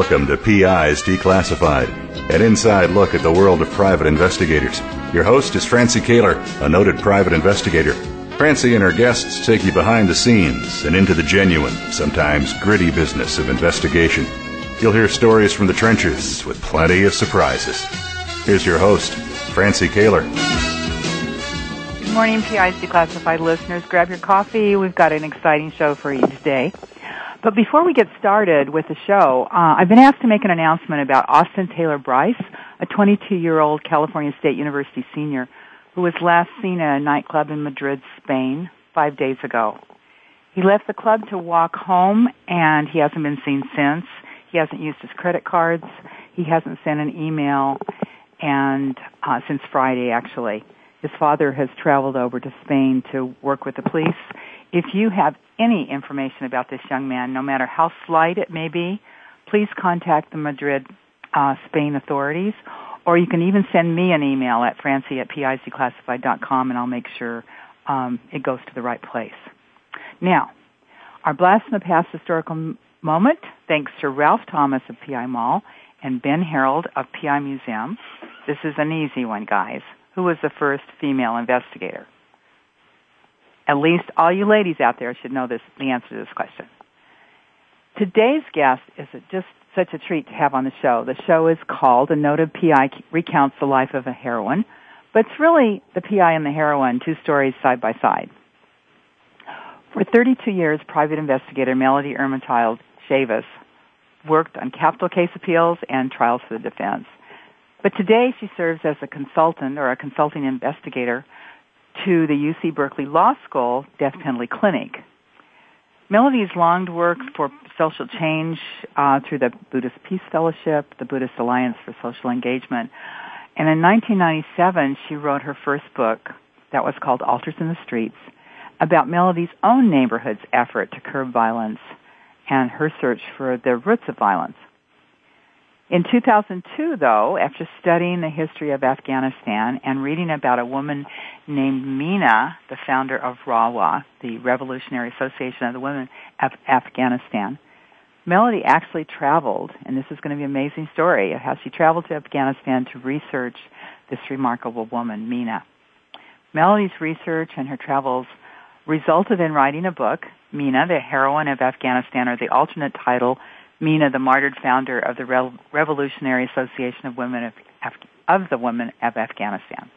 Welcome to PIs Declassified, an inside look at the world of private investigators. Your host is Francie Koehler, a noted private investigator. Francie and her guests take you behind the scenes and into the genuine, sometimes gritty business of investigation. You'll hear stories from the trenches with plenty of surprises. Here's your host, Francie Koehler. Good morning, PIs Declassified listeners. Grab your coffee. We've got an exciting show for you today. But before we get started with the show, uh, I've been asked to make an announcement about Austin Taylor Bryce, a 22-year-old California State University senior who was last seen at a nightclub in Madrid, Spain, five days ago. He left the club to walk home, and he hasn't been seen since. He hasn't used his credit cards. He hasn't sent an email, and uh, since Friday, actually. His father has traveled over to Spain to work with the police if you have any information about this young man, no matter how slight it may be, please contact the Madrid, uh, Spain authorities, or you can even send me an email at francie at piclassified.com and I'll make sure um, it goes to the right place. Now, our Blast in the Past historical moment, thanks to Ralph Thomas of PI Mall and Ben Harold of PI Museum. This is an easy one, guys. Who was the first female investigator? At least all you ladies out there should know this, the answer to this question. Today's guest is just such a treat to have on the show. The show is called A Noted PI Recounts the Life of a Heroine, but it's really the PI and the heroine, two stories side by side. For 32 years, private investigator Melody Ermachild Chavis worked on capital case appeals and trials for the defense. But today she serves as a consultant or a consulting investigator to the UC Berkeley Law School Death Penalty Clinic. Melody's longed worked for social change uh, through the Buddhist Peace Fellowship, the Buddhist Alliance for Social Engagement. And in 1997, she wrote her first book that was called Altars in the Streets about Melody's own neighborhood's effort to curb violence and her search for the roots of violence. In 2002, though, after studying the history of Afghanistan and reading about a woman named Meena, the founder of RAWA, the Revolutionary Association of the Women of Afghanistan, Melody actually traveled, and this is going to be an amazing story, of how she traveled to Afghanistan to research this remarkable woman, Meena. Melody's research and her travels resulted in writing a book, Meena, the Heroine of Afghanistan, or the alternate title, Meena, the martyred founder of the Re- Revolutionary Association of Women of, Af- of the Women of Afghanistan.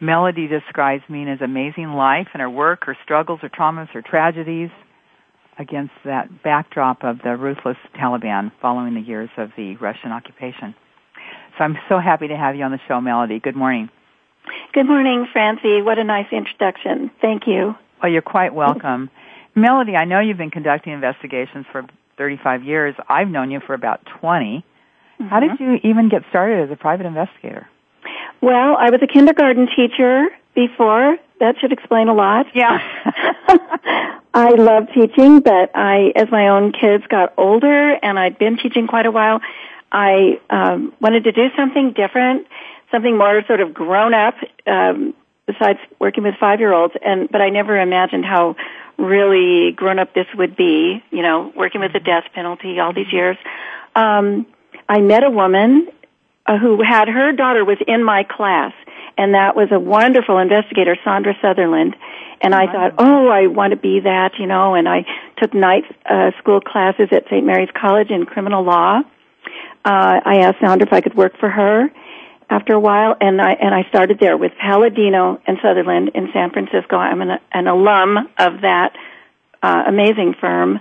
Melody describes Meena's amazing life and her work, her struggles, her traumas, her tragedies against that backdrop of the ruthless Taliban following the years of the Russian occupation. So I'm so happy to have you on the show, Melody. Good morning. Good morning, Francie. What a nice introduction. Thank you. Well, you're quite welcome. Melody, I know you've been conducting investigations for 35 years. I've known you for about 20. Mm-hmm. How did mm-hmm. you even get started as a private investigator? Well, I was a kindergarten teacher before. That should explain a lot. Yeah. I love teaching, but I, as my own kids got older and I'd been teaching quite a while, I um, wanted to do something different, something more sort of grown up, um, besides working with five year olds. And but I never imagined how really grown up this would be, you know, working with the death penalty all these years. Um, I met a woman uh, who had her daughter was in my class, and that was a wonderful investigator, Sandra Sutherland. And I thought, oh, I want to be that, you know. And I took night uh, school classes at St. Mary's College in criminal law. uh, I asked Sandra if I could work for her after a while, and I and I started there with Palladino and Sutherland in San Francisco. I'm an, an alum of that uh, amazing firm.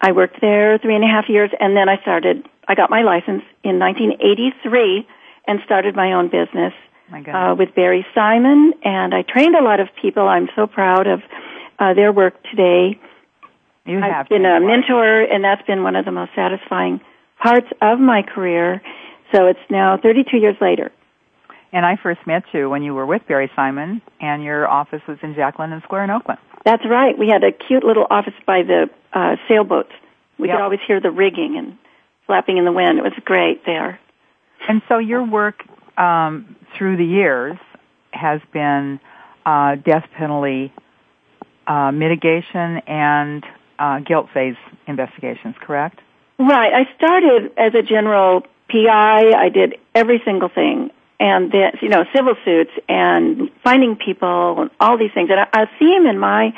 I worked there three and a half years, and then I started. I got my license in 1983 and started my own business My uh, with Barry Simon, and I trained a lot of people. I'm so proud of uh, their work today. you have I've been a mentor, and that's been one of the most satisfying parts of my career. So it's now 32 years later. And I first met you when you were with Barry Simon, and your office was in Jack London Square in Oakland. That's right. We had a cute little office by the uh, sailboats. We Yep. could always hear the rigging and flapping in the wind. It was great there. And so your work um, through the years has been uh, death penalty uh, mitigation and uh, guilt phase investigations, correct? Right. I started as a general PI. I did every single thing. And then, you know, civil suits and finding people and all these things. And a, a theme in my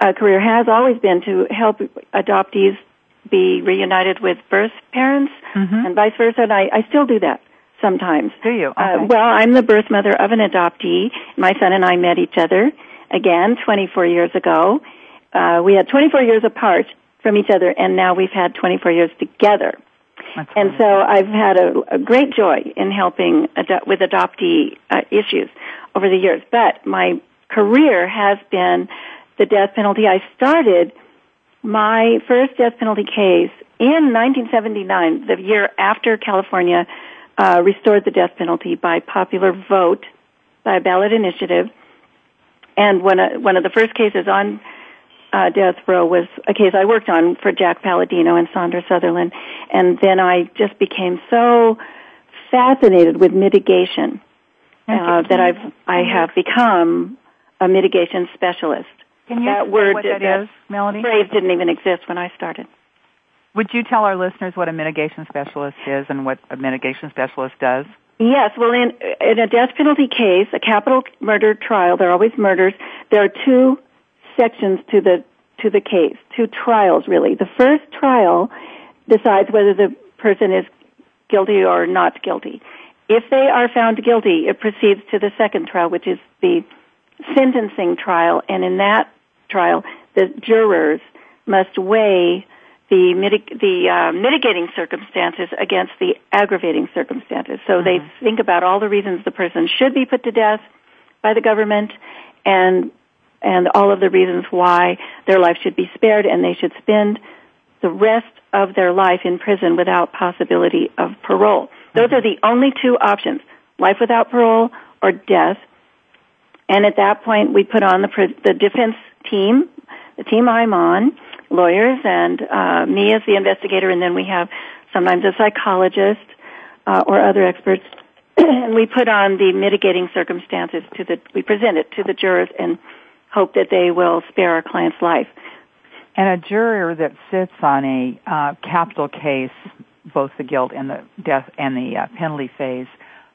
uh, career has always been to help adoptees be reunited with birth parents Mhm. and vice versa. And I, I still do that sometimes. Do you? Uh, well, I'm the birth mother of an adoptee. My son and I met each other again 24 years ago. Uh, we had 24 years apart from each other, and now we've had 24 years together. That's And so I've had a, a great joy in helping ado- with adoptee uh, issues over the years. But my career has been the death penalty. I started my first death penalty case in 1979, the year after California uh, restored the death penalty by popular vote, by a ballot initiative. And one of, one of the first cases on uh, death row was a case I worked on for Jack Palladino and Sandra Sutherland. And then I just became so fascinated with mitigation uh, that I've I have become a mitigation specialist. Can you that word what that that is, Melody? Phrase didn't even exist when I started. Would you tell our listeners what a mitigation specialist is and what a mitigation specialist does? Yes, well, in in a death penalty case, a capital murder trial, there are always murders. There are two sections to the to the case, two trials really. The first trial decides whether the person is guilty or not guilty. If they are found guilty, it proceeds to the second trial, which is the sentencing trial, and in that trial, the jurors must weigh the, mitig- the uh, mitigating circumstances against the aggravating circumstances. So they think about all the reasons the person should be put to death by the government, and and all of the reasons why their life should be spared, and they should spend the rest of their life in prison without possibility of parole. Those are the only two options: life without parole or death. And at that point, we put on the the defense team, the team I'm on, lawyers, and uh, me as the investigator, and then we have sometimes a psychologist uh, or other experts, and we put on the mitigating circumstances to the. We present it to the jurors and hope that they will spare our client's life. And a juror that sits on a uh, capital case, both the guilt and the death and the uh, penalty phase,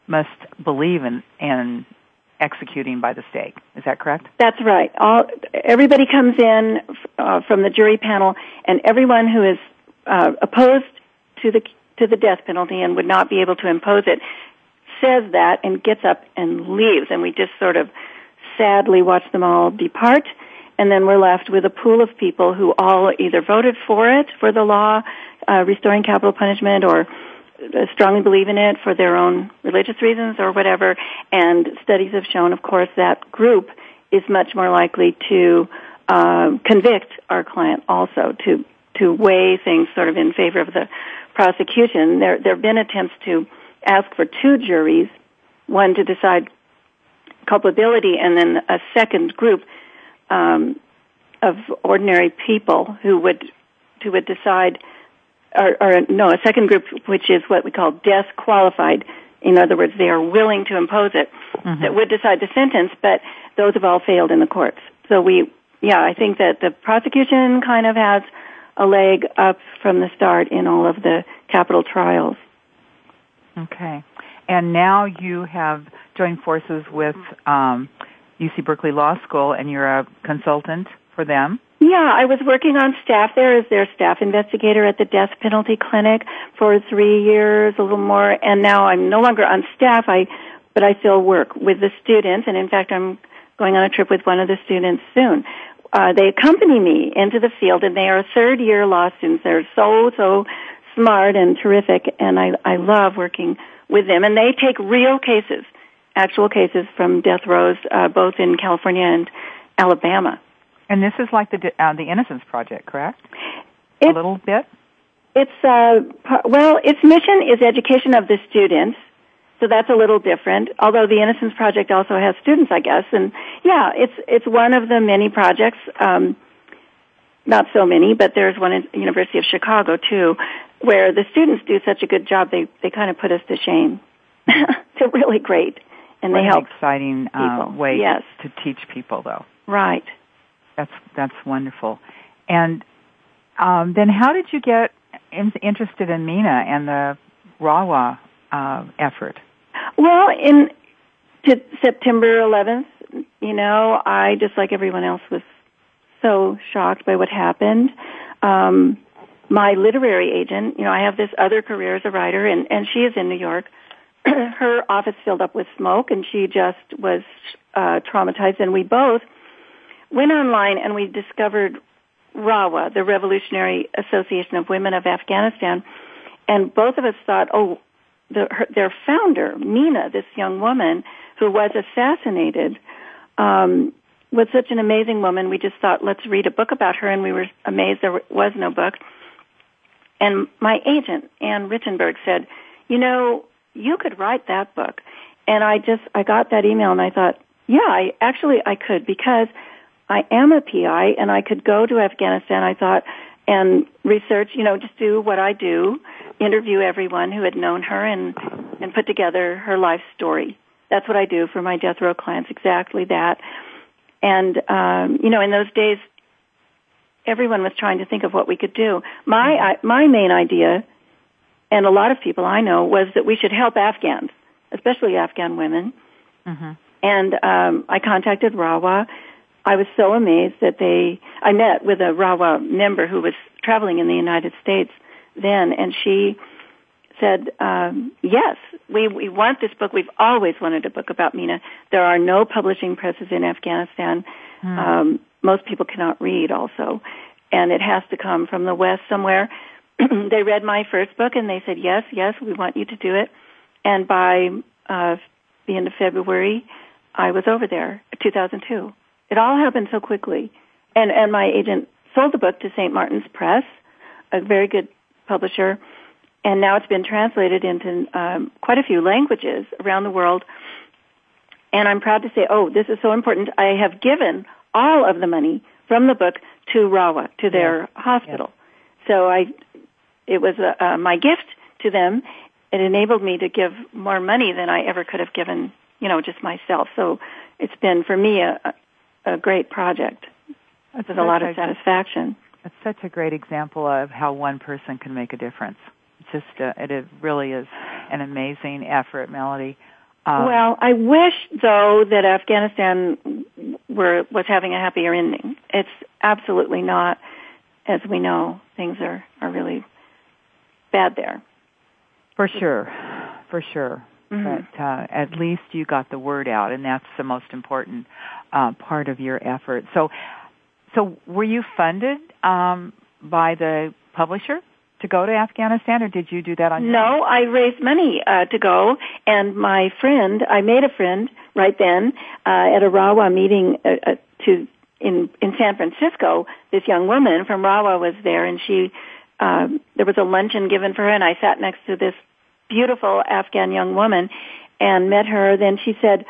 must believe in, in executing by the stake. Is that correct? That's right. All everybody comes in uh, from the jury panel, and everyone who is uh, opposed to the to the death penalty and would not be able to impose it says that and gets up and leaves, and we just sort of sadly watch them all depart. And then we're left with a pool of people who all either voted for it, for the law uh, restoring capital punishment, or uh, strongly believe in it for their own religious reasons or whatever. And studies have shown, of course, that group is much more likely to uh, convict our client also to to weigh things sort of in favor of the prosecution. There there have been attempts to ask for two juries, one to decide culpability, and then a second group um, of ordinary people who would who would decide, or, or no, a second group which is what we call death qualified. In other words, they are willing to impose it, that would decide the sentence, but those have all failed in the courts. So we, yeah, I think that the prosecution kind of has a leg up from the start in all of the capital trials. Okay. And now you have joined forces with um, UC Berkeley Law School, and you're a consultant for them. Yeah, I was working on staff there as their staff investigator at the death penalty clinic for three years, a little more, and now I'm no longer on staff. I, but I still work with the students, and in fact, I'm going on a trip with one of the students soon. Uh, they accompany me into the field, and they are third year law students. They're so so smart and terrific, and I I love working with them. And they take real cases, actual cases from death rows, uh, both in California and Alabama. And this is like the uh, the Innocence Project, correct? a little bit. It's uh, well, its mission is education of the students, so that's a little different. Although the Innocence Project also has students, I guess, and yeah, it's it's one of the many projects. Um, not so many, but there's one at University of Chicago too, where the students do such a good job. They they kind of put us to shame. They're really great, and what they help. exciting uh, way yes. to teach people, though. Right. That's that's wonderful. And um, then, how did you get in, interested in Meena and the RAWA uh, effort? Well, in to September 11th, you know, I just like everyone else was so shocked by what happened. Um, my literary agent, you know, I have this other career as a writer, and and she is in New York. Her office filled up with smoke, and she just was uh, traumatized. And we both went online and we discovered RAWA, the Revolutionary Association of Women of Afghanistan, and both of us thought, oh, the, her, their founder, Meena, this young woman who was assassinated, um, was such an amazing woman. We just thought, let's read a book about her, and we were amazed there was no book. And my agent, Ann Rittenberg, said, you know, you could write that book. And I just, I got that email and I thought, yeah, I actually I could because I am a PI and I could go to Afghanistan, I thought, and research, you know, just do what I do, interview everyone who had known her and, and put together her life story. That's what I do for my death row clients, exactly that. And, um, you know, in those days, everyone was trying to think of what we could do. My, I, my main idea, and a lot of people I know, was that we should help Afghans, especially Afghan women. Mm-hmm. And um, I contacted RAWA I was so amazed that they, I met with a RAWA member who was traveling in the United States then, and she said, um, yes, we, we want this book. We've always wanted a book about Meena. There are no publishing presses in Afghanistan. Hmm. Um, most people cannot read also, and it has to come from the West somewhere. they read my first book and they said, yes, yes, we want you to do it. And by uh, the end of February, I was over there, 2002. It all happened so quickly. And, and my agent sold the book to St. Martin's Press, a very good publisher, and now it's been translated into um, quite a few languages around the world. And I'm proud to say, oh, this is so important. I have given all of the money from the book to RAWA, to their Yeah. hospital. So I, it was uh, uh, my gift to them. It enabled me to give more money than I ever could have given, you know, just myself. So it's been for me a, a great project That's with a lot of a- satisfaction. It's such a great example of how one person can make a difference. Just uh, it really is an amazing effort, Melody. Um, well, I wish though that Afghanistan were was having a happier ending. It's absolutely not, as we know, things are are really bad there. for sure, for sure. Mhm. But uh, at least you got the word out, and that's the most important uh, part of your effort. So, so were you funded um, by the publisher to go to Afghanistan, or did you do that on your own? No, I raised money uh, to go, and my friend, I made a friend right then uh, at a RAWA meeting uh, uh, to in in San Francisco. This young woman from RAWA was there, and she um, there was a luncheon given for her, and I sat next to this beautiful Afghan young woman and met her. Then she said,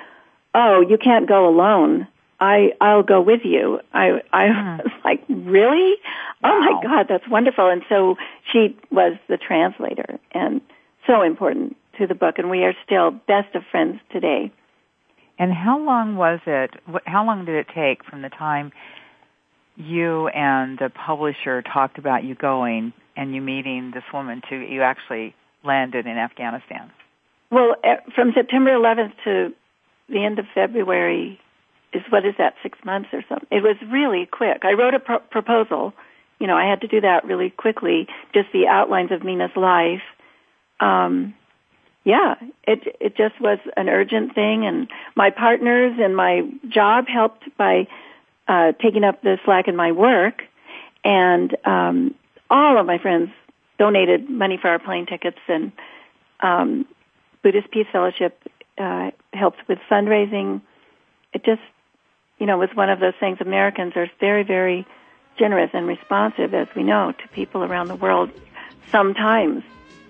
"Oh, you can't go alone." I I'll go with you. I I was like, really? Oh my God, that's wonderful. And so she was the translator and so important to the book. And we are still best of friends today. And how long was it? How long did it take from the time you and the publisher talked about you going and you meeting this woman to you actually landed in Afghanistan? Well, eh, from September 11th to the end of February is what is that six months or something? It was really quick. I wrote a pro- proposal. You know, I had to do that really quickly. Just the outlines of Meena's life. Um, yeah, it it just was an urgent thing, and my partners and my job helped by uh, taking up the slack in my work, and um, all of my friends donated money for our plane tickets, and um, Buddhist Peace Fellowship uh, helped with fundraising. It just, you know, was one of those things. Americans are very, very generous and responsive, as we know, to people around the world. Sometimes,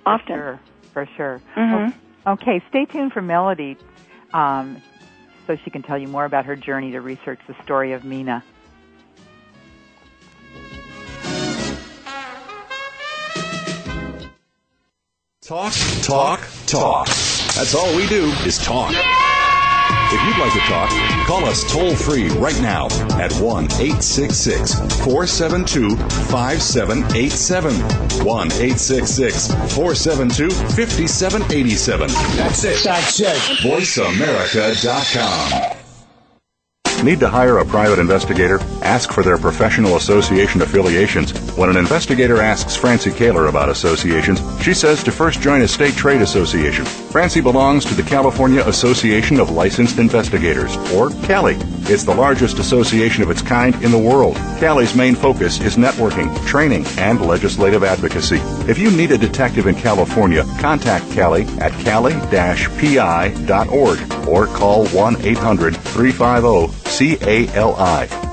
often. Sure for sure. Mm-hmm. Okay, stay tuned for Melody um, so she can tell you more about her journey to research the story of Meena. Talk, talk, talk. That's all we do is talk. If you'd like to talk, call us toll free right now at 1 866 472 5787. 1 866 472 5787. That's it. That's it. VoiceAmerica.com. Need to hire a private investigator? Ask for their professional association affiliations. When an investigator asks Francie Koehler about associations, she says to first join a state trade association. Francie belongs to the California Association of Licensed Investigators, or CALI. It's the largest association of its kind in the world. CALI's main focus is networking, training, and legislative advocacy. If you need a detective in California, contact CALI at cali-pi.org or call 1-800-350-CALI.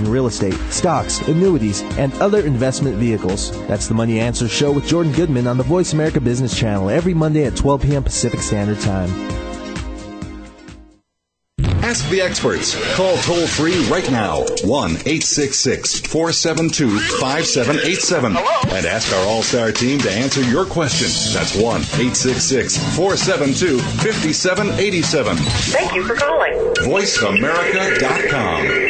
in real estate, stocks, annuities, and other investment vehicles. That's the Money Answer Show with Jordan Goodman on the Voice America Business Channel every Monday at 12 p.m. Pacific Standard Time. Ask the experts. Call toll free right now 1 866 472 5787 and ask our All Star team to answer your question. That's 1 866 472 5787. Thank you for calling. VoiceAmerica.com.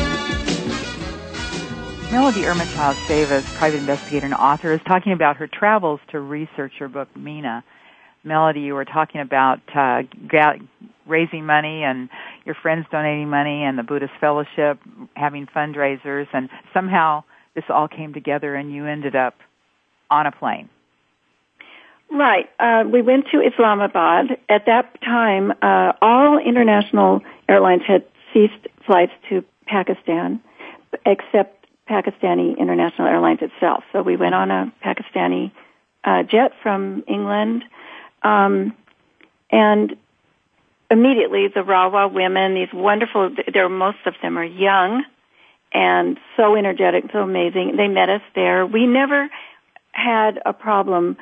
Melody Ermachild Chavis, private investigator and author, is talking about her travels to research her book, Meena. Melody, you were talking about uh, ga- raising money and your friends donating money and the Buddhist Fellowship having fundraisers, and somehow this all came together and you ended up on a plane. Right. Uh, we went to Islamabad. At that time, uh, all international airlines had ceased flights to Pakistan, except Pakistani International Airlines itself. So we went on a Pakistani uh, jet from England, um, and immediately the Rawa women, these wonderful, they're, most of them are young and so energetic, so amazing. They met us there. We never had a problem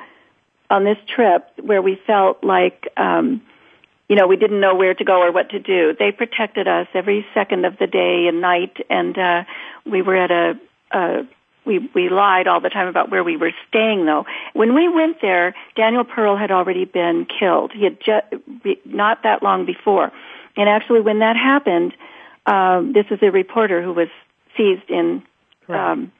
on this trip where we felt like, um, you know, we didn't know where to go or what to do. They protected us every second of the day and night, and uh, we were at a, a we we lied all the time about where we were staying though. When we went there, Daniel Pearl had already been killed. He had just not that long before, and actually when that happened, um, this is a reporter who was seized in um,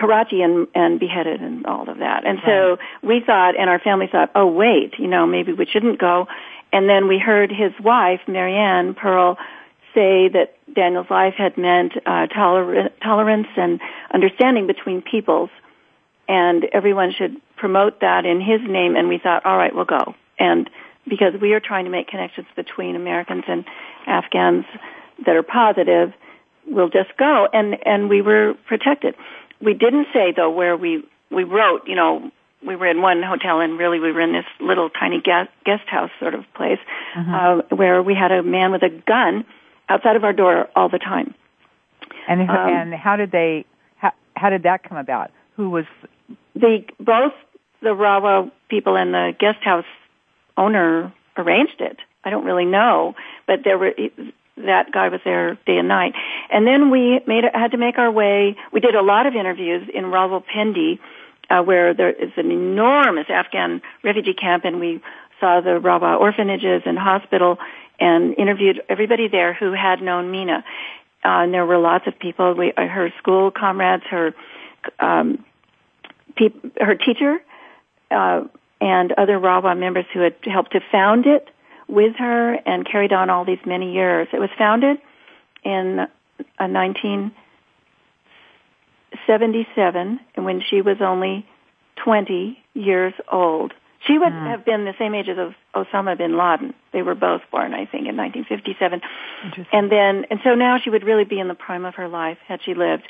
Karachi and and beheaded and all of that. And so we thought, and our family thought, oh wait, you know maybe we shouldn't go. And then we heard his wife, Mariane Pearl, say that Daniel's life had meant uh, toler- tolerance and understanding between peoples, and everyone should promote that in his name. And we thought, all right, we'll go. And because we are trying to make connections between Americans and Afghans that are positive, we'll just go. And and we were protected. We didn't say though where we we wrote, you know, we were in one hotel and really we were in this little tiny guest, guest house sort of place Mm-hmm. uh, where we had a man with a gun outside of our door all the time. And Um, and how did they? How, how did that come about? Who was? The both the Rawa people and the guest house owner arranged it. I don't really know, but there were that guy was there day and night. And then we made had to make our way. We did a lot of interviews in Rawalpindi, uh, where there is an enormous Afghan refugee camp, and we saw the Rawa orphanages and hospital, and interviewed everybody there who had known Meena. Uh, and there were lots of people. We, uh, her school comrades, her um, peop- her teacher, uh, and other Rawa members who had helped to found it with her and carried on all these many years. It was founded in uh, 1977 when she was only 20 years old. She would Hmm. have been the same age as Os- Osama bin Laden. They were both born, I think, in 1957. And then, and so now she would really be in the prime of her life had she lived.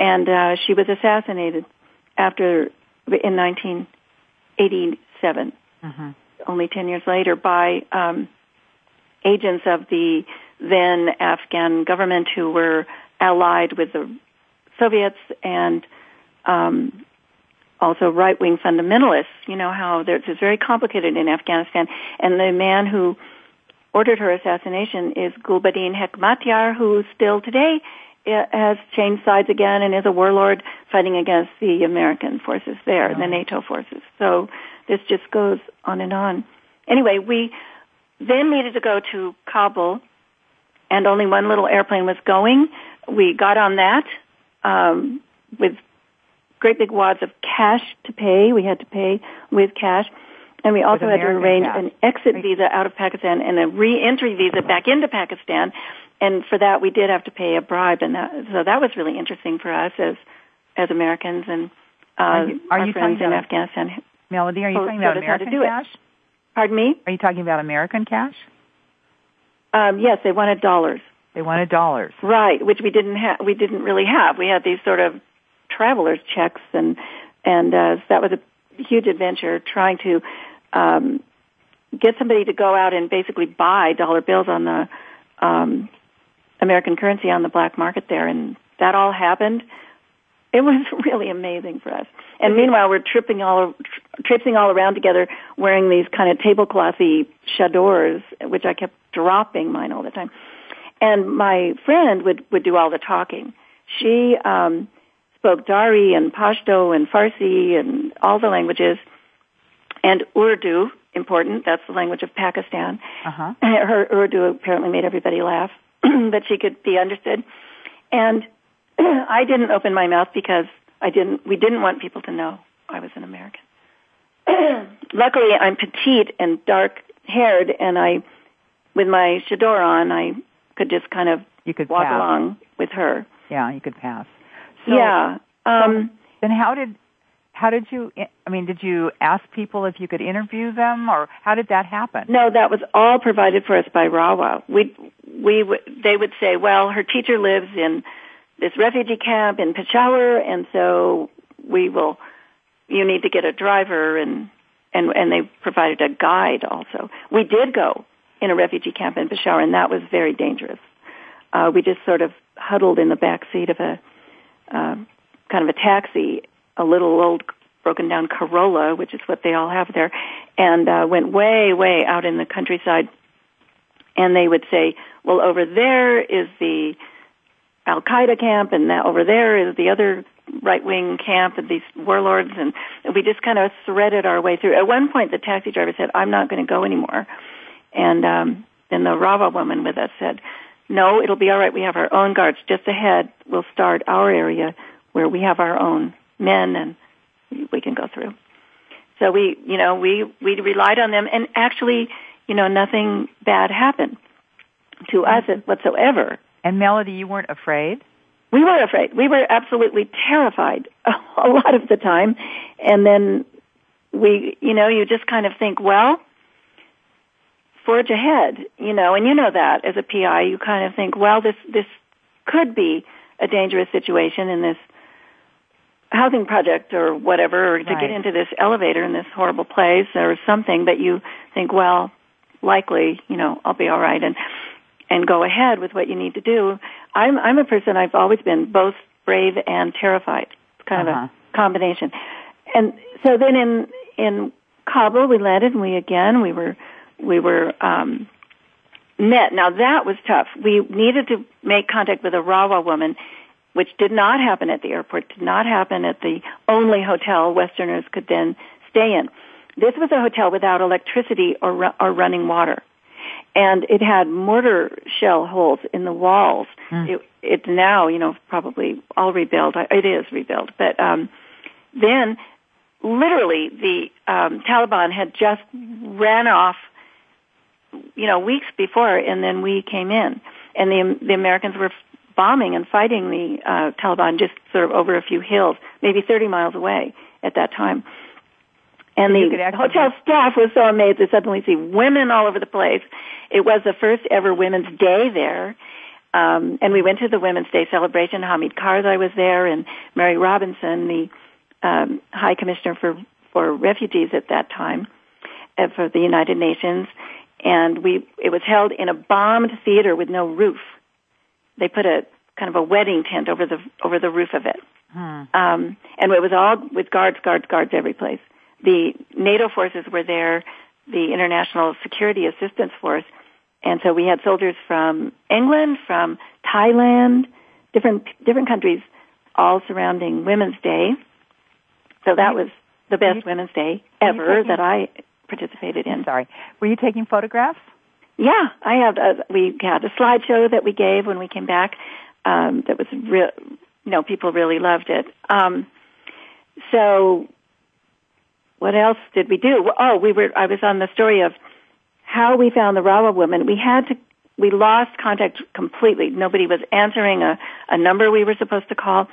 And uh, she was assassinated after in 1987, hmm only 10 years later, by um, agents of the then Afghan government who were allied with the Soviets and um, also right-wing fundamentalists. You know how it's very complicated in Afghanistan. And the man who ordered her assassination is Gulbuddin Hekmatyar, who still today uh, has changed sides again and is a warlord fighting against the American forces there, the NATO forces. So this just goes on and on. Anyway, we then needed to go to Kabul, and only one little airplane was going. We got on that um, with great big wads of cash to pay. We had to pay with cash. And we also had to arrange cash. an exit Right. visa out of Pakistan and a re-entry visa back into Pakistan. And for that, we did have to pay a bribe, and that, so that was really interesting for us as as Americans and uh, Are you- are our you friends in about- Afghanistan. Melody, are you Oh, talking about us how to American do it. cash? Pardon me? Are you talking about American cash? Um, yes, they wanted dollars. They wanted dollars. Right, which we didn't have. We didn't really have. We had these sort of travelers checks, and and uh, that was a huge adventure trying to um, get somebody to go out and basically buy dollar bills on the um, American currency on the black market there, and that all happened. It was really amazing for us. And meanwhile, we're tripping all traipsing all around together, wearing these kind of tableclothy chadors, which I kept dropping mine all the time. And my friend would would do all the talking. She um, spoke Dari and Pashto and Farsi and all the languages, and Urdu. Important. That's the language of Pakistan. Uh-huh. Her Urdu apparently made everybody laugh, but she could be understood. And I didn't open my mouth because I didn't. We didn't want people to know I was an American. Luckily, I'm petite and dark haired, and I, with my chador on, I could just kind of You could walk pass. along with her. Yeah, you could pass. So, yeah. Um, Then how did how did you? I mean, did you ask people if you could interview them, or how did that happen? No, that was all provided for us by Rawa. We we would they would say, well, her teacher lives in this refugee camp in Peshawar, and so we will. You need to get a driver, and and and they provided a guide also. We did go in a refugee camp in Peshawar, and that was very dangerous. Uh, we just sort of huddled in the back seat of a uh, kind of a taxi, a little old broken down Corolla, which is what they all have there, and uh, went way, way out in the countryside. And they would say, "Well, over there is the Al Qaeda camp, and that over there is the other right wing camp and these warlords and we just kind of threaded our way through. At one point the taxi driver said, I'm not going to go anymore. And um then the Rawa woman with us said, No, it'll be all right. We have our own guards just ahead. We'll start our area where we have our own men and we can go through. So we, you know, we we relied on them and actually, you know, nothing bad happened to us whatsoever. And Melody, you weren't afraid? We were afraid. We were absolutely terrified a lot of the time. And then we, you know, you just kind of think, well, forge ahead, you know, and you know that as a PI, you kind of think, well, this, this could be a dangerous situation in this housing project or whatever, or to Right. get into this elevator in this horrible place or something, but you think, well, likely, you know, I'll be all right and and go ahead with what you need to do. I'm I'm a person I've always been both brave and terrified. It's kind Uh-huh. of a combination. And so then in in Kabul we landed and we again we were we were um met. Now that was tough. We needed to make contact with a Rawa woman which did not happen at the airport, did not happen at the only hotel Westerners could then stay in. This was a hotel without electricity or, or running water. And it had mortar shell holes in the walls. It, it's now, you know, probably all rebuilt. It is rebuilt. But um, then, literally, the um, Taliban had just ran off, you know, weeks before, and then we came in. And the, the Americans were bombing and fighting the uh, Taliban just sort of over a few hills, maybe 30 miles away at that time. And So the hotel staff was so amazed to suddenly see women all over the place. It was the first ever Women's Day there. Um, and we went to the Women's Day celebration. Hamid Karzai was there and Mary Robinson, the um, High Commissioner for, for Refugees at that time uh, for the United Nations. And we, it was held in a bombed theater with no roof. They put a kind of a wedding tent over the, over the roof of it. Um, and it was all with guards, guards, guards every place. The NATO forces were there, the International Security Assistance Force, and so we had soldiers from England, from Thailand, different different countries, all surrounding Women's Day. So that was the best you- Women's Day ever that I participated in. Sorry. Were you taking photographs? Yeah, I have. A, we had a slideshow that we gave when we came back. Um, that was real. You know, people really loved it. Um, so, what else did we do? Oh, we were. I was on the story of how we found the Rawa woman. We had to. We lost contact completely. Nobody was answering a, a number we were supposed to call.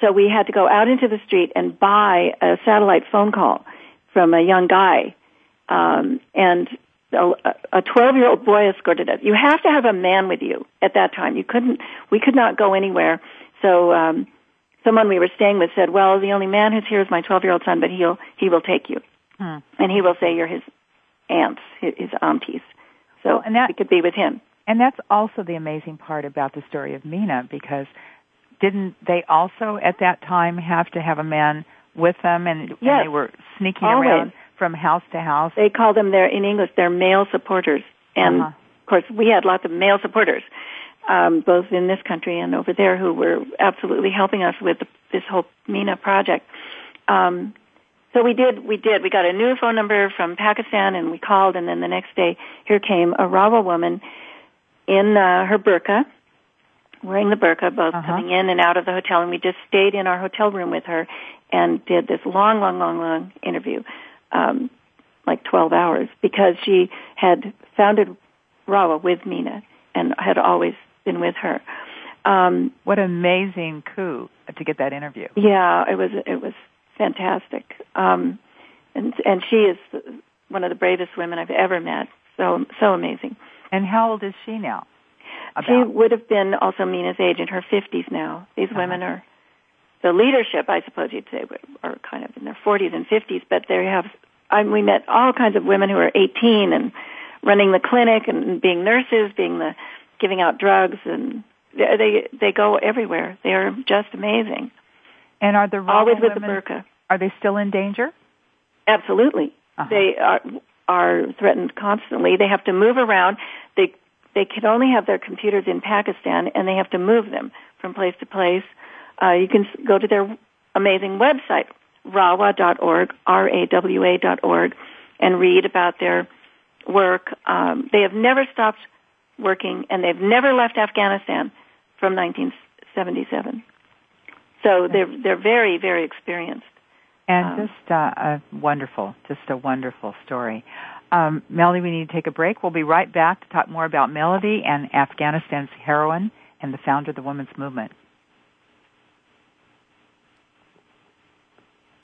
So we had to go out into the street and buy a satellite phone call from a young guy. Um, and a 12 year old boy escorted us. You have to have a man with you at that time. You couldn't, we could not go anywhere. So, um, someone we were staying with said, well, the only man who's here is my 12 year old son, but he'll, he will take you. Hmm. And he will say you're his aunts, his, his aunties. So Well, and that- we could be with him. And that's also the amazing part about the story of Meena because didn't they also at that time have to have a man with them and, Yes. and they were sneaking Always. around from house to house? They call them their, in English, they're male supporters. And Uh-huh. of course, we had lots of male supporters, um, both in this country and over there, who were absolutely helping us with the, this whole Meena project. Um, so we did, we did. We got a new phone number from Pakistan, and we called. And then the next day, here came a Rawa woman in uh, her burqa, wearing the burqa, both Uh-huh. coming in and out of the hotel. And we just stayed in our hotel room with her and did this long, long, long, long interview, um, like 12 hours, because she had founded Rawa with Meena and had always been with her. Um, What an amazing coup to get that interview. yeah, it was it was fantastic. Um, and and she is one of the bravest women I've ever met. So so amazing. And how old is she now? She would have been also Meena's age in her 50s now. These Uh-huh. women are the leadership, I suppose you'd say, are kind of in their 40s and 50s, but they have I, we met all kinds of women who are 18 and running the clinic and being nurses, being the giving out drugs, and they they go everywhere. They are just amazing. And are the always with women, the burqa? Are they still in danger? Absolutely. Uh-huh. They are are threatened constantly. They have to move around. They they can only have their computers in Pakistan, and they have to move them from place to place. Uh, you can go to their amazing website, rawa.org, R-A-W-A.org, and read about their work. Um, they have never stopped working, and they've never left Afghanistan from 1977. So they're they're very very experienced. And um, just uh, a wonderful, just a wonderful story. Um, Melody, we need to take a break. We'll be right back to talk more about Melody and Afghanistan's heroine and the founder of the women's movement.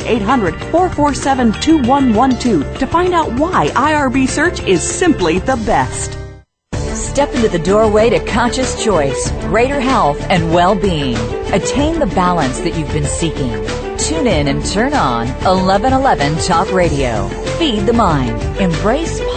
1 800 447 2112 to find out why IRB Search is simply the best. Step into the doorway to conscious choice, greater health, and well being. Attain the balance that you've been seeking. Tune in and turn on 1111 Talk Radio. Feed the mind. Embrace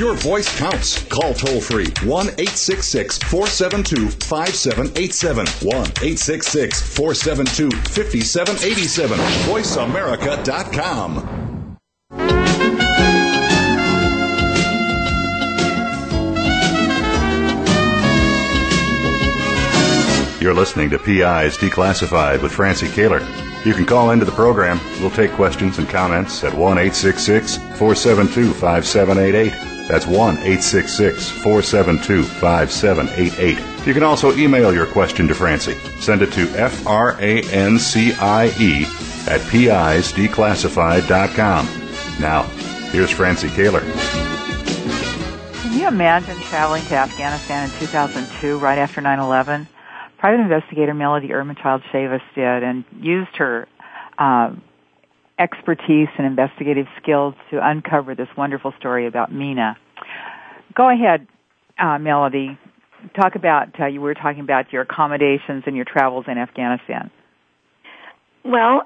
Your voice counts. Call toll free 1 866 472 5787. 1 866 472 5787. VoiceAmerica.com. You're listening to PI's Declassified with Francie Koehler. You can call into the program. We'll take questions and comments at 1 472 5788. That's 1 866 472 5788. You can also email your question to Francie. Send it to F R A N C I E at PIsDeclassified.com. Now, here's Francie Koehler. Can you imagine traveling to Afghanistan in 2002, right after 9 11? private investigator Melody Ermachild Chavis did and used her uh, expertise and investigative skills to uncover this wonderful story about Meena. Go ahead, uh, Melody. Talk about, uh, you were talking about your accommodations and your travels in Afghanistan. Well,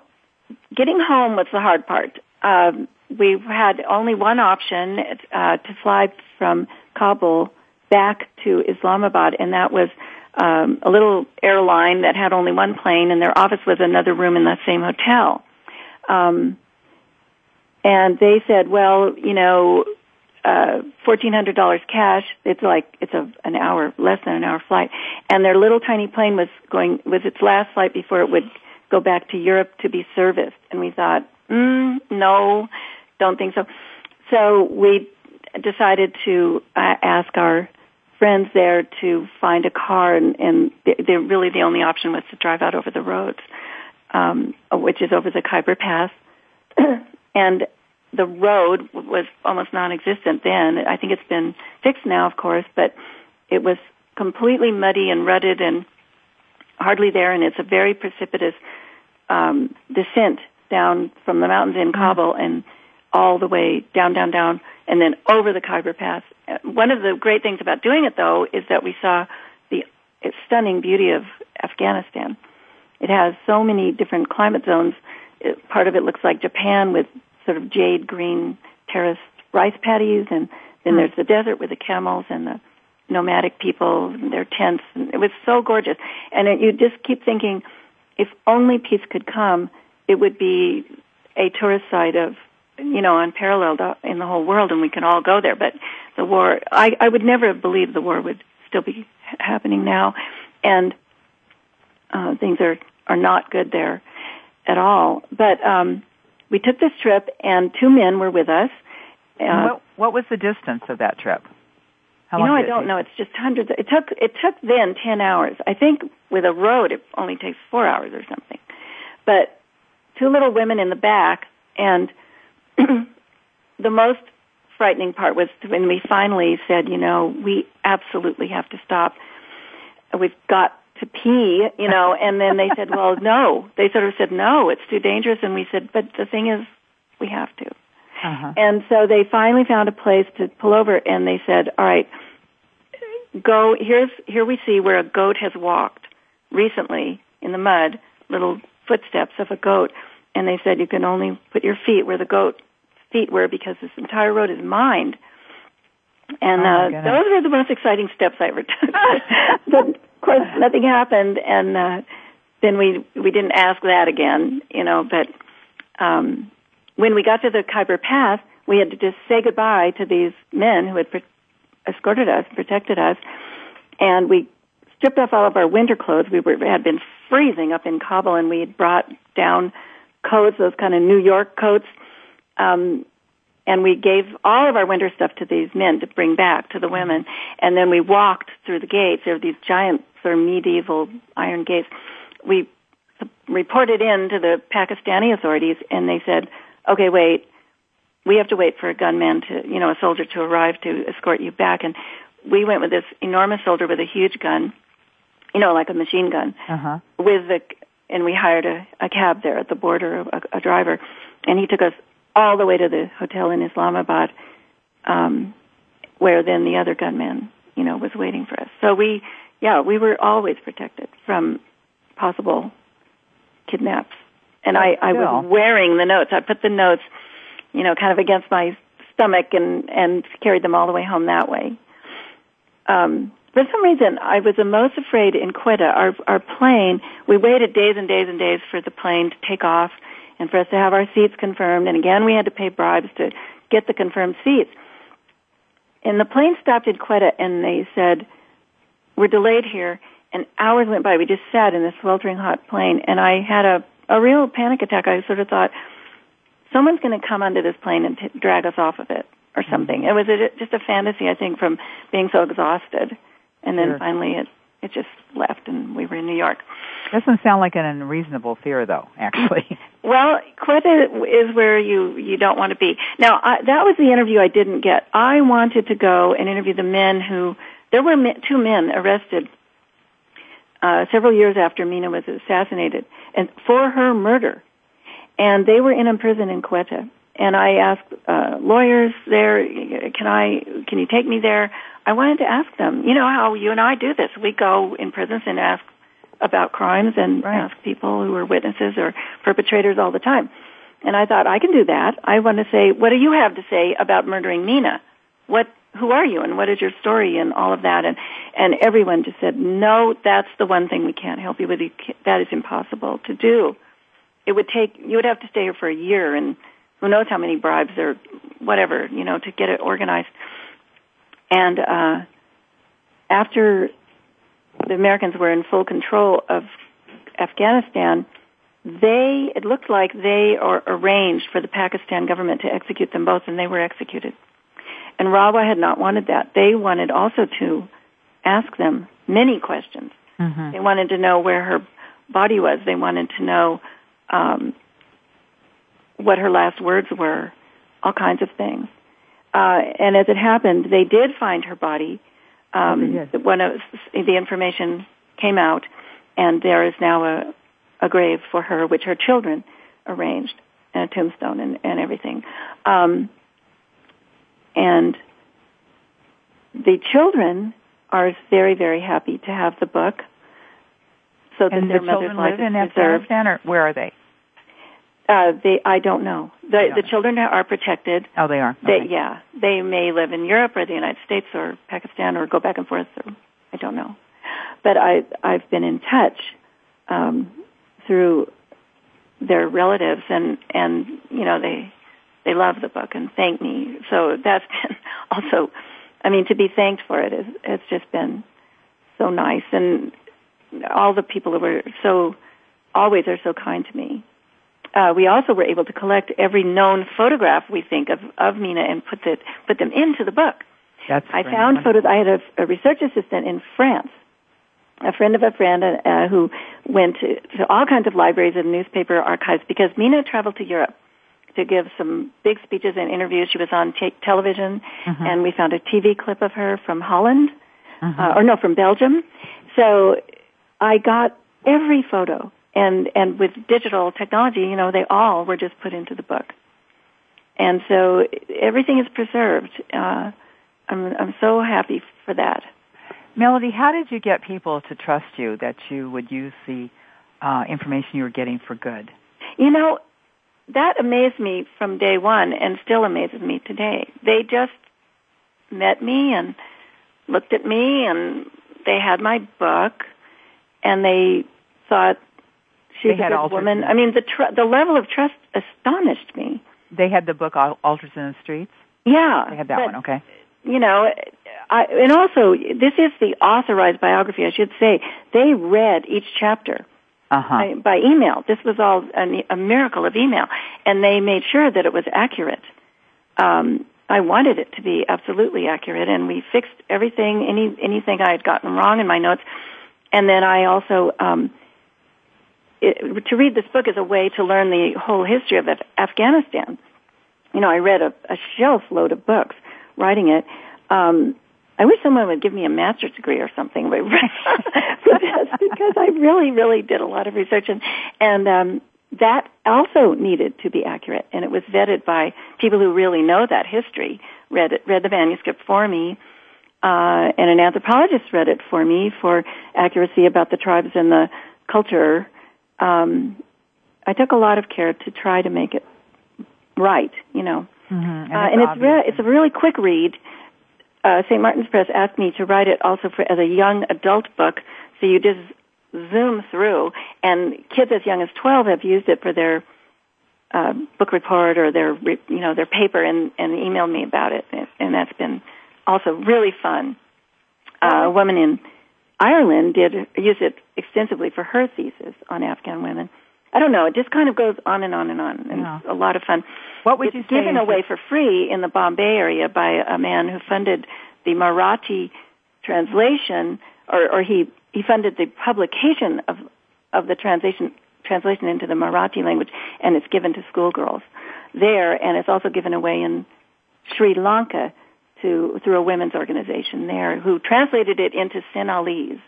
getting home was the hard part. Um, we had only one option uh, to fly from Kabul back to Islamabad, and that was um, a little airline that had only one plane, and their office was another room in the same hotel. Um, and they said, well, you know, uh, fourteen hundred dollars cash. It's like it's a an hour less than an hour flight, and their little tiny plane was going was its last flight before it would go back to Europe to be serviced. And we thought, mm, no, don't think so. So we decided to uh, ask our friends there to find a car, and, and they, really the only option was to drive out over the roads, um, which is over the Khyber Pass. and the road was almost non-existent then. I think it's been fixed now, of course, but it was completely muddy and rutted and hardly there, and it's a very precipitous um, descent down from the mountains in mm. Kabul and all the way down, down, down, and then over the Khyber Pass. One of the great things about doing it, though, is that we saw the stunning beauty of Afghanistan. It has so many different climate zones. It, part of it looks like Japan with sort of jade green terraced rice paddies, and then mm. there's the desert with the camels and the nomadic people and their tents. And it was so gorgeous, and it, you just keep thinking, if only peace could come, it would be a tourist site of you know unparalleled in the whole world, and we can all go there. But the war, I, I would never have believed the war would still be happening now, and uh, things are are not good there at all. But um, we took this trip, and two men were with us. Uh, what, what was the distance of that trip? How you know, I don't know. It's just hundreds. It took it took then ten hours. I think with a road, it only takes four hours or something. But two little women in the back, and the most frightening part was when we finally said, you know, we absolutely have to stop. We've got to pee, you know, and then they said, well, no. They sort of said, no, it's too dangerous. And we said, but the thing is, we have to. Uh-huh. And so they finally found a place to pull over and they said, all right, go, here's, here we see where a goat has walked recently in the mud, little footsteps of a goat. And they said, you can only put your feet where the goat feet were because this entire road is mined. And oh uh, those were the most exciting steps I ever took. but of course, nothing happened, and uh, then we we didn't ask that again, you know. But um, when we got to the Khyber Pass, we had to just say goodbye to these men who had pre- escorted us, protected us, and we stripped off all of our winter clothes. We were had been freezing up in Kabul, and we had brought down coats, those kind of New York coats. Um, and we gave all of our winter stuff to these men to bring back to the women. And then we walked through the gates. There were these giant sort of medieval iron gates. We reported in to the Pakistani authorities and they said, okay, wait, we have to wait for a gunman to, you know, a soldier to arrive to escort you back. And we went with this enormous soldier with a huge gun, you know, like a machine gun, uh-huh. with the, and we hired a, a cab there at the border, a, a driver, and he took us all the way to the hotel in Islamabad, um, where then the other gunman, you know, was waiting for us. So we, yeah, we were always protected from possible kidnaps. And I, I was wearing the notes. I put the notes, you know, kind of against my stomach and and carried them all the way home that way. Um, for some reason, I was the most afraid in Quetta. Our our plane. We waited days and days and days for the plane to take off and for us to have our seats confirmed. And again, we had to pay bribes to get the confirmed seats. And the plane stopped in Quetta and they said, we're delayed here. And hours went by. We just sat in this sweltering hot plane and I had a, a real panic attack. I sort of thought, someone's going to come onto this plane and t- drag us off of it or something. Mm-hmm. It was a, just a fantasy, I think, from being so exhausted. And then sure. finally it, it just left and we were in New York. Doesn't sound like an unreasonable fear, though. Actually. well, Quetta is where you you don't want to be. Now, I, that was the interview I didn't get. I wanted to go and interview the men who there were two men arrested uh, several years after Meena was assassinated, and for her murder, and they were in a prison in Quetta. And I asked uh, lawyers there, "Can I? Can you take me there?" I wanted to ask them. You know how you and I do this. We go in prisons and ask about crimes and right. ask people who are witnesses or perpetrators all the time. And I thought I can do that. I want to say, what do you have to say about murdering Meena? What who are you and what is your story and all of that and and everyone just said no that's the one thing we can't help you with you that is impossible to do it would take you would have to stay here for a year and who knows how many bribes or whatever you know to get it organized and uh after the Americans were in full control of Afghanistan they it looked like they are arranged for the Pakistan government to execute them both and they were executed and RAWA had not wanted that. They wanted also to ask them many questions. Mm-hmm. They wanted to know where her body was. They wanted to know um, what her last words were, all kinds of things. Uh, and as it happened, they did find her body. Um, oh, When the information came out, and there is now a, a grave for her, which her children arranged, and a tombstone and, and everything. Um, and the children are very, very happy to have the book so that and their the mother's life live in preserved. Afghanistan, or where are they? Uh, they, I don't know. The, the children are protected. Oh, they are. Okay. They, yeah, they may live in Europe or the United States or Pakistan or go back and forth. Or, I don't know, but I, I've been in touch um, through their relatives, and and you know they they love the book and thank me. So that's been also, I mean, to be thanked for it is it's just been so nice, and all the people who were so always are so kind to me. Uh, we also were able to collect every known photograph we think of of Meena and put the put them into the book. That's I found photos. I had a, a research assistant in France a friend of a friend uh, who went to, to all kinds of libraries and newspaper archives because Meena traveled to Europe to give some big speeches and interviews. She was on t- television, mm-hmm. and we found a TV clip of her from Holland, mm-hmm. uh, or no, from Belgium. So I got every photo, and and with digital technology, you know, they all were just put into the book, and so everything is preserved. Uh, I'm I'm so happy for that. Melody, how did you get people to trust you that you would use the uh, information you were getting for good? You know, that amazed me from day one and still amazes me today. They just met me and looked at me and they had my book and they thought she's they a good woman. I mean, the tr- the level of trust astonished me. They had the book Altars in the Streets. Yeah, they had that but, one. Okay. You know, I, and also this is the authorized biography. I should say they read each chapter uh-huh. by, by email. This was all a, a, miracle of email, and they made sure that it was accurate. Um, I wanted it to be absolutely accurate, and we fixed everything, any anything I had gotten wrong in my notes, and then I also. Um, it, to read this book is a way to learn the whole history of Afghanistan. You know, I read a, a shelf load of books writing it, um, I wish someone would give me a master's degree or something for this because I really, really did a lot of research and and um, that also needed to be accurate and it was vetted by people who really know that history. Read it, read the manuscript for me, uh, and an anthropologist read it for me for accuracy about the tribes and the culture. Um, I took a lot of care to try to make it right, you know. Mm-hmm. And, uh, it's, and it's, re- it's a really quick read uh, St. Martin's Press asked me to write it also for, as a young adult book, so you just zoom through, and kids as young as 12 have used it for their uh, book report or their, you know, their paper and, and emailed me about it, and that's been also really fun. Uh, a woman in Ireland did use it extensively for her thesis on Afghan women. I don't know. It just kind of goes on and on and on, and yeah. it's a lot of fun. What would it's you say? given away for free in the Bombay area by a man who funded the Marathi translation, or, or he he funded the publication of of the translation translation into the Marathi language, and it's given to schoolgirls there, and it's also given away in Sri Lanka to through a women's organization there who translated it into Sinhalese.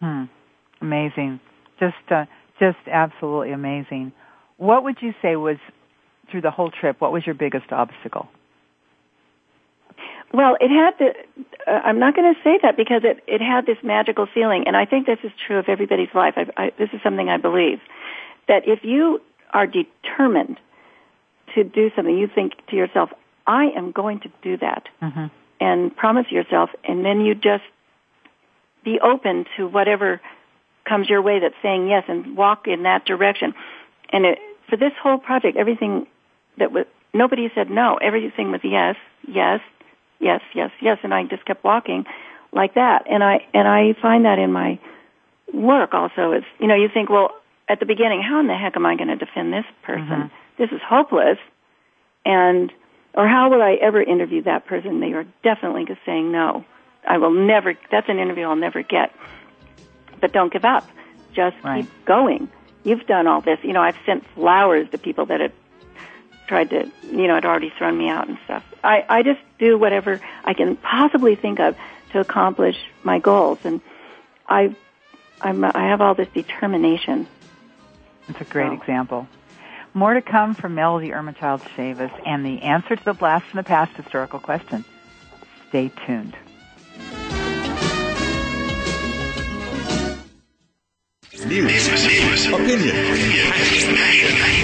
Hmm. Amazing. Just uh, just absolutely amazing. What would you say was through the whole trip? What was your biggest obstacle? Well, it had the. Uh, I'm not going to say that because it it had this magical feeling, and I think this is true of everybody's life. I, I, this is something I believe that if you are determined to do something, you think to yourself, "I am going to do that," mm-hmm. and promise yourself, and then you just be open to whatever comes your way that's saying yes and walk in that direction. And it, for this whole project, everything that was, nobody said no. Everything was yes, yes, yes, yes, yes. And I just kept walking like that. And I, and I find that in my work also. It's, you know, you think, well, at the beginning, how in the heck am I going to defend this person? Mm-hmm. This is hopeless. And, or how will I ever interview that person? They are definitely just saying no. I will never, that's an interview I'll never get. But don't give up. Just right. keep going. You've done all this. You know, I've sent flowers to people that had tried to, you know, had already thrown me out and stuff. I, I just do whatever I can possibly think of to accomplish my goals. And I, I'm, I have all this determination. It's a great so. example. More to come from Melody Ermachild Chavis and the answer to the blast from the past historical question. Stay tuned. News. Opinion.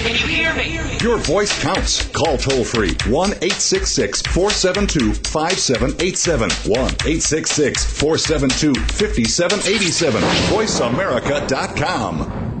Can you hear me? Your voice counts. Call toll free 1 866 472 5787. 1 866 472 5787. VoiceAmerica.com.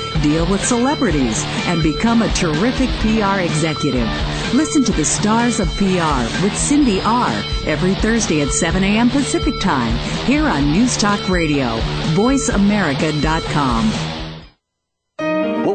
deal with celebrities, and become a terrific PR executive. Listen to the Stars of PR with Cindy R. every Thursday at 7 a.m. Pacific Time here on News Talk Radio, voiceamerica.com.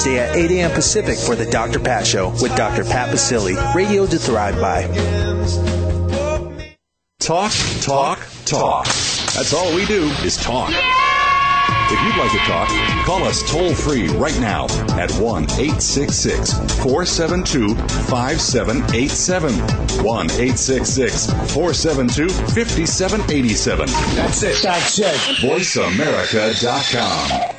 Thursday at 8 a.m. Pacific for the Dr. Pat Show with Dr. Pat Baccili. Radio to thrive by. Talk, talk, talk. That's all we do is talk. If you'd like to talk, call us toll free right now at 1 866 472 5787. 1 866 472 5787. That's it. That's it. VoiceAmerica.com.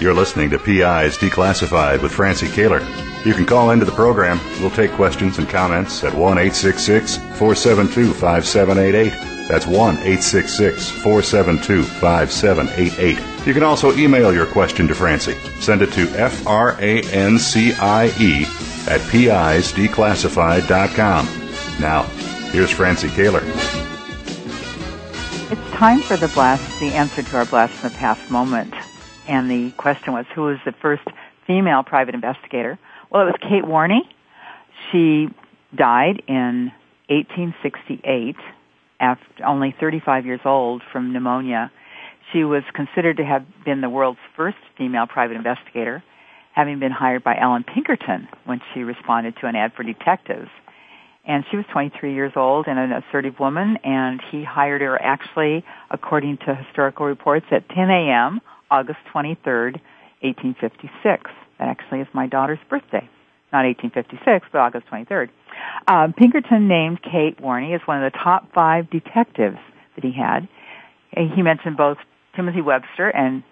You're listening to PIs Declassified with Francie Koehler. You can call into the program. We'll take questions and comments at 1 866 472 5788. That's 1 866 472 5788. You can also email your question to Francie. Send it to F R A N C I E at pisdeclassified.com. Now, here's Francie Koehler. It's time for the blast, the answer to our blast in the past moment and the question was who was the first female private investigator? Well, it was Kate Warney. She died in 1868 after only 35 years old from pneumonia. She was considered to have been the world's first female private investigator, having been hired by Allan Pinkerton when she responded to an ad for detectives. And she was 23 years old and an assertive woman, and he hired her actually, according to historical reports, at 10 a.m., August 23rd, 1856. That actually is my daughter's birthday. Not 1856, but August 23rd. Um, Pinkerton named Kate Warney as one of the top five detectives that he had. He mentioned both Timothy Webster and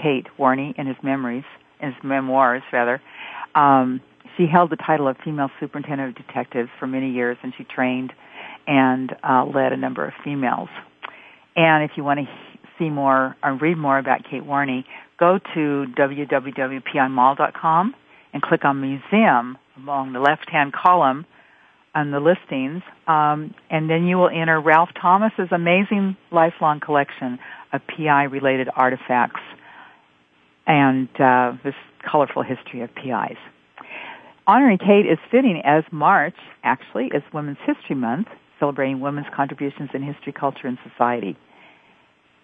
Kate Warney in his memories, in his memoirs rather. Um, she held the title of female superintendent of detectives for many years, and she trained and uh, led a number of females. And if you want to see more or read more about Kate Warney, go to www.pimall.com and click on Museum along the left-hand column on the listings, um, and then you will enter Ralph Thomas's amazing lifelong collection of PI-related artifacts and uh, this colorful history of PIs. Honoring Kate is fitting as March actually is Women's History Month, celebrating women's contributions in history, culture, and society.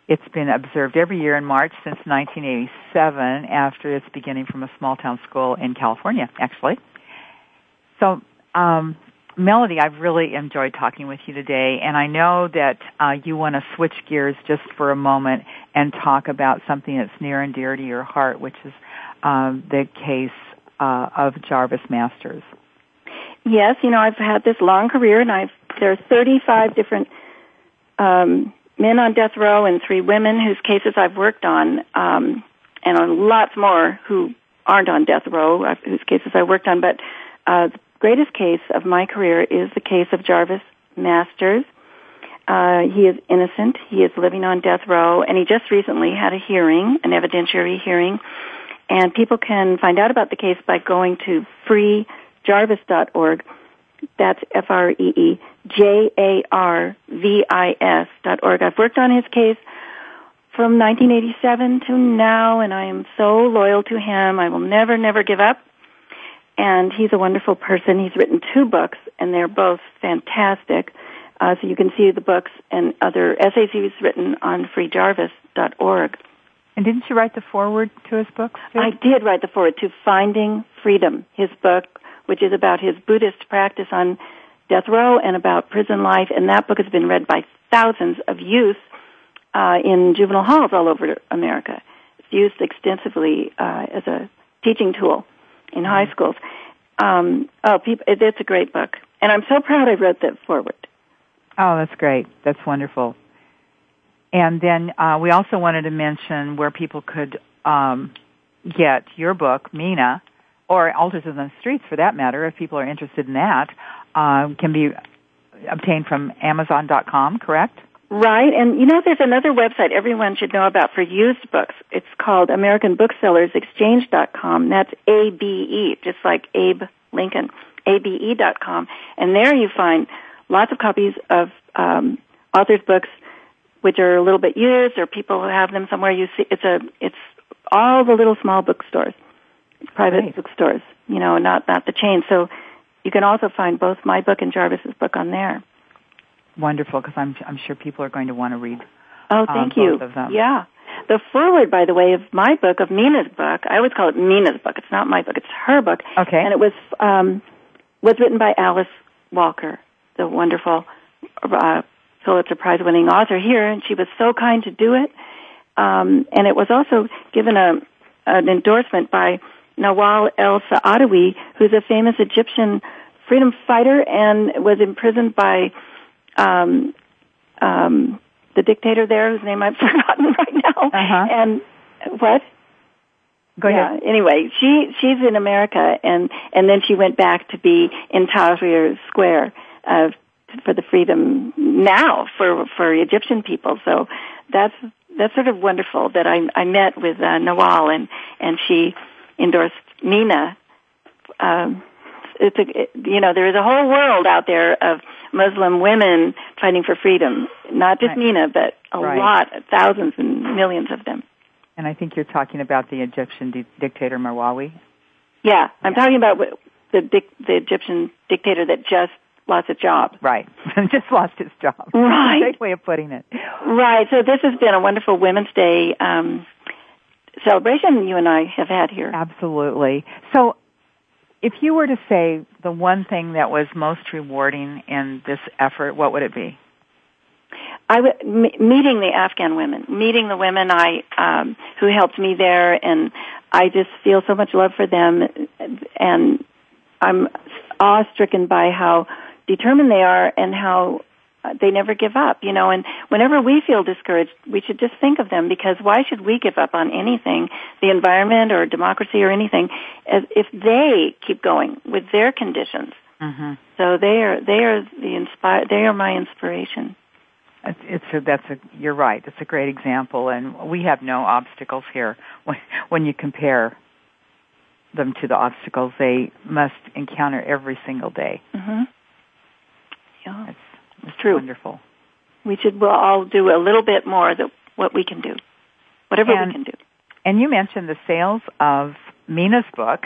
It's been observed every year in March since 1987 after its beginning from a small town school in California, actually. So, um, Melody, I've really enjoyed talking with you today, and I know that uh, you want to switch gears just for a moment and talk about something that's near and dear to your heart, which is um, the case uh, of Jarvis Masters. Yes, you know I've had this long career, and I've there are 35 different um, men on death row and three women whose cases I've worked on, um, and on lots more who aren't on death row, uh, whose cases I worked on. But uh, the greatest case of my career is the case of Jarvis Masters. Uh, he is innocent. He is living on death row, and he just recently had a hearing, an evidentiary hearing. And people can find out about the case by going to freejarvis.org. That's F-R-E-E J-A-R-V-I-S dot org. I've worked on his case from 1987 to now, and I am so loyal to him. I will never, never give up. And he's a wonderful person. He's written two books, and they're both fantastic. Uh, so you can see the books and other essays he's written on freejarvis.org. And didn't you write the foreword to his book? Too? I did write the foreword to Finding Freedom, his book, which is about his Buddhist practice on death row and about prison life, and that book has been read by thousands of youth uh, in juvenile halls all over America. It's used extensively uh, as a teaching tool in mm-hmm. high schools. Um, oh, people, it, it's a great book, and I'm so proud I wrote that forward. Oh, that's great. That's wonderful. And then uh, we also wanted to mention where people could um, get your book, Meena, or Altars of the Streets for that matter, if people are interested in that uh, can be obtained from Amazon.com, correct? Right, and you know there's another website everyone should know about for used books. It's called American Booksellers Exchange.com. That's A-B-E, just like Abe Lincoln, A-B-E.com. And there you find lots of copies of um, authors' books which are a little bit used or people who have them somewhere. You see, it's a, it's all the little small bookstores, private right. bookstores, you know, not, not the chain. So you can also find both my book and Jarvis's book on there. Wonderful, because I'm I'm sure people are going to want to read. Oh, uh, thank you. Yeah. The foreword, by the way, of my book, of Meena's book, I always call it Meena's book. It's not my book; it's her book. Okay. And it was um, was written by Alice Walker, the wonderful uh, Pulitzer Prize winning author here, and she was so kind to do it. Um, and it was also given a an endorsement by Nawal El Saadawi, who's a famous Egyptian freedom fighter and was imprisoned by um, um, the dictator there, whose name I've forgotten right now. Uh-huh. And what? Go yeah, ahead. Anyway, she she's in America, and and then she went back to be in Tahrir Square uh, for the freedom now for for Egyptian people. So that's that's sort of wonderful that I I met with uh, Nawal and and she endorsed Meena. Um, it's a, it, you know, there is a whole world out there of Muslim women fighting for freedom. Not just right. Meena, but a right. lot, thousands and millions of them. And I think you're talking about the Egyptian di- dictator Marwawi. Yeah, I'm yeah. talking about the dic- the Egyptian dictator that just lost his job. Right, just lost his job. Right, great way of putting it. Right. So this has been a wonderful Women's Day um, celebration you and I have had here. Absolutely. So, if you were to say the one thing that was most rewarding in this effort, what would it be? I w- m- meeting the Afghan women, meeting the women I um, who helped me there, and I just feel so much love for them, and I'm awe-stricken by how determined they are and how they never give up, you know, and whenever we feel discouraged, we should just think of them because why should we give up on anything, the environment or democracy or anything, as if they keep going with their conditions. Mm-hmm. So they are, they are the inspire, they are my inspiration. It's, it's a, that's a, you're right. It's a great example and we have no obstacles here when, when you compare them to the obstacles they must encounter every single day. Mm-hmm. Yeah. It's, it's true. Wonderful. We should we'll all do a little bit more than what we can do, whatever and, we can do. And you mentioned the sales of Meena's book,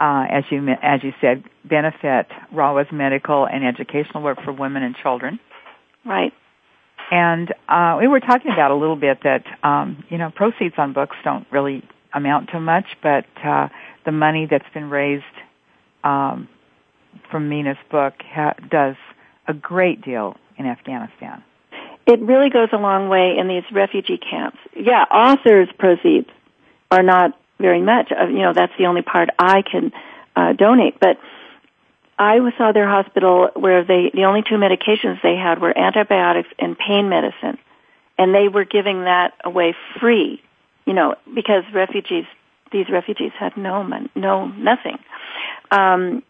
uh, as you as you said, benefit RAWA's medical and educational work for women and children. Right. And uh, we were talking about a little bit that um, you know proceeds on books don't really amount to much, but uh, the money that's been raised um, from Meena's book ha- does a great deal in Afghanistan. It really goes a long way in these refugee camps. Yeah, authors' proceeds are not very much. You know, that's the only part I can uh, donate. But I saw their hospital where they the only two medications they had were antibiotics and pain medicine, and they were giving that away free. You know, because refugees, these refugees had no no nothing. Um,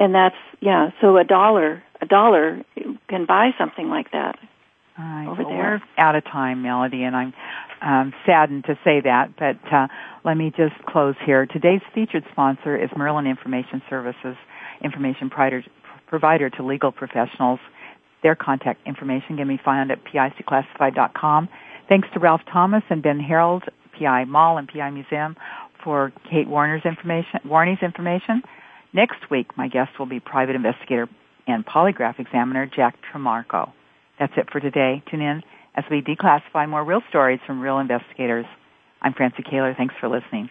and that's yeah. So a dollar, a dollar can buy something like that right, over well, there. We're out of time, Melody, and I'm um, saddened to say that. But uh, let me just close here. Today's featured sponsor is Merlin Information Services, information provider, provider to legal professionals. Their contact information can be found at piclassified.com. Thanks to Ralph Thomas and Ben Harold, PI Mall and PI Museum, for Kate Warner's information, Warney's information. Next week, my guest will be private investigator and polygraph examiner Jack Trimarco. That's it for today. Tune in as we declassify more real stories from real investigators. I'm Francie Koehler. Thanks for listening.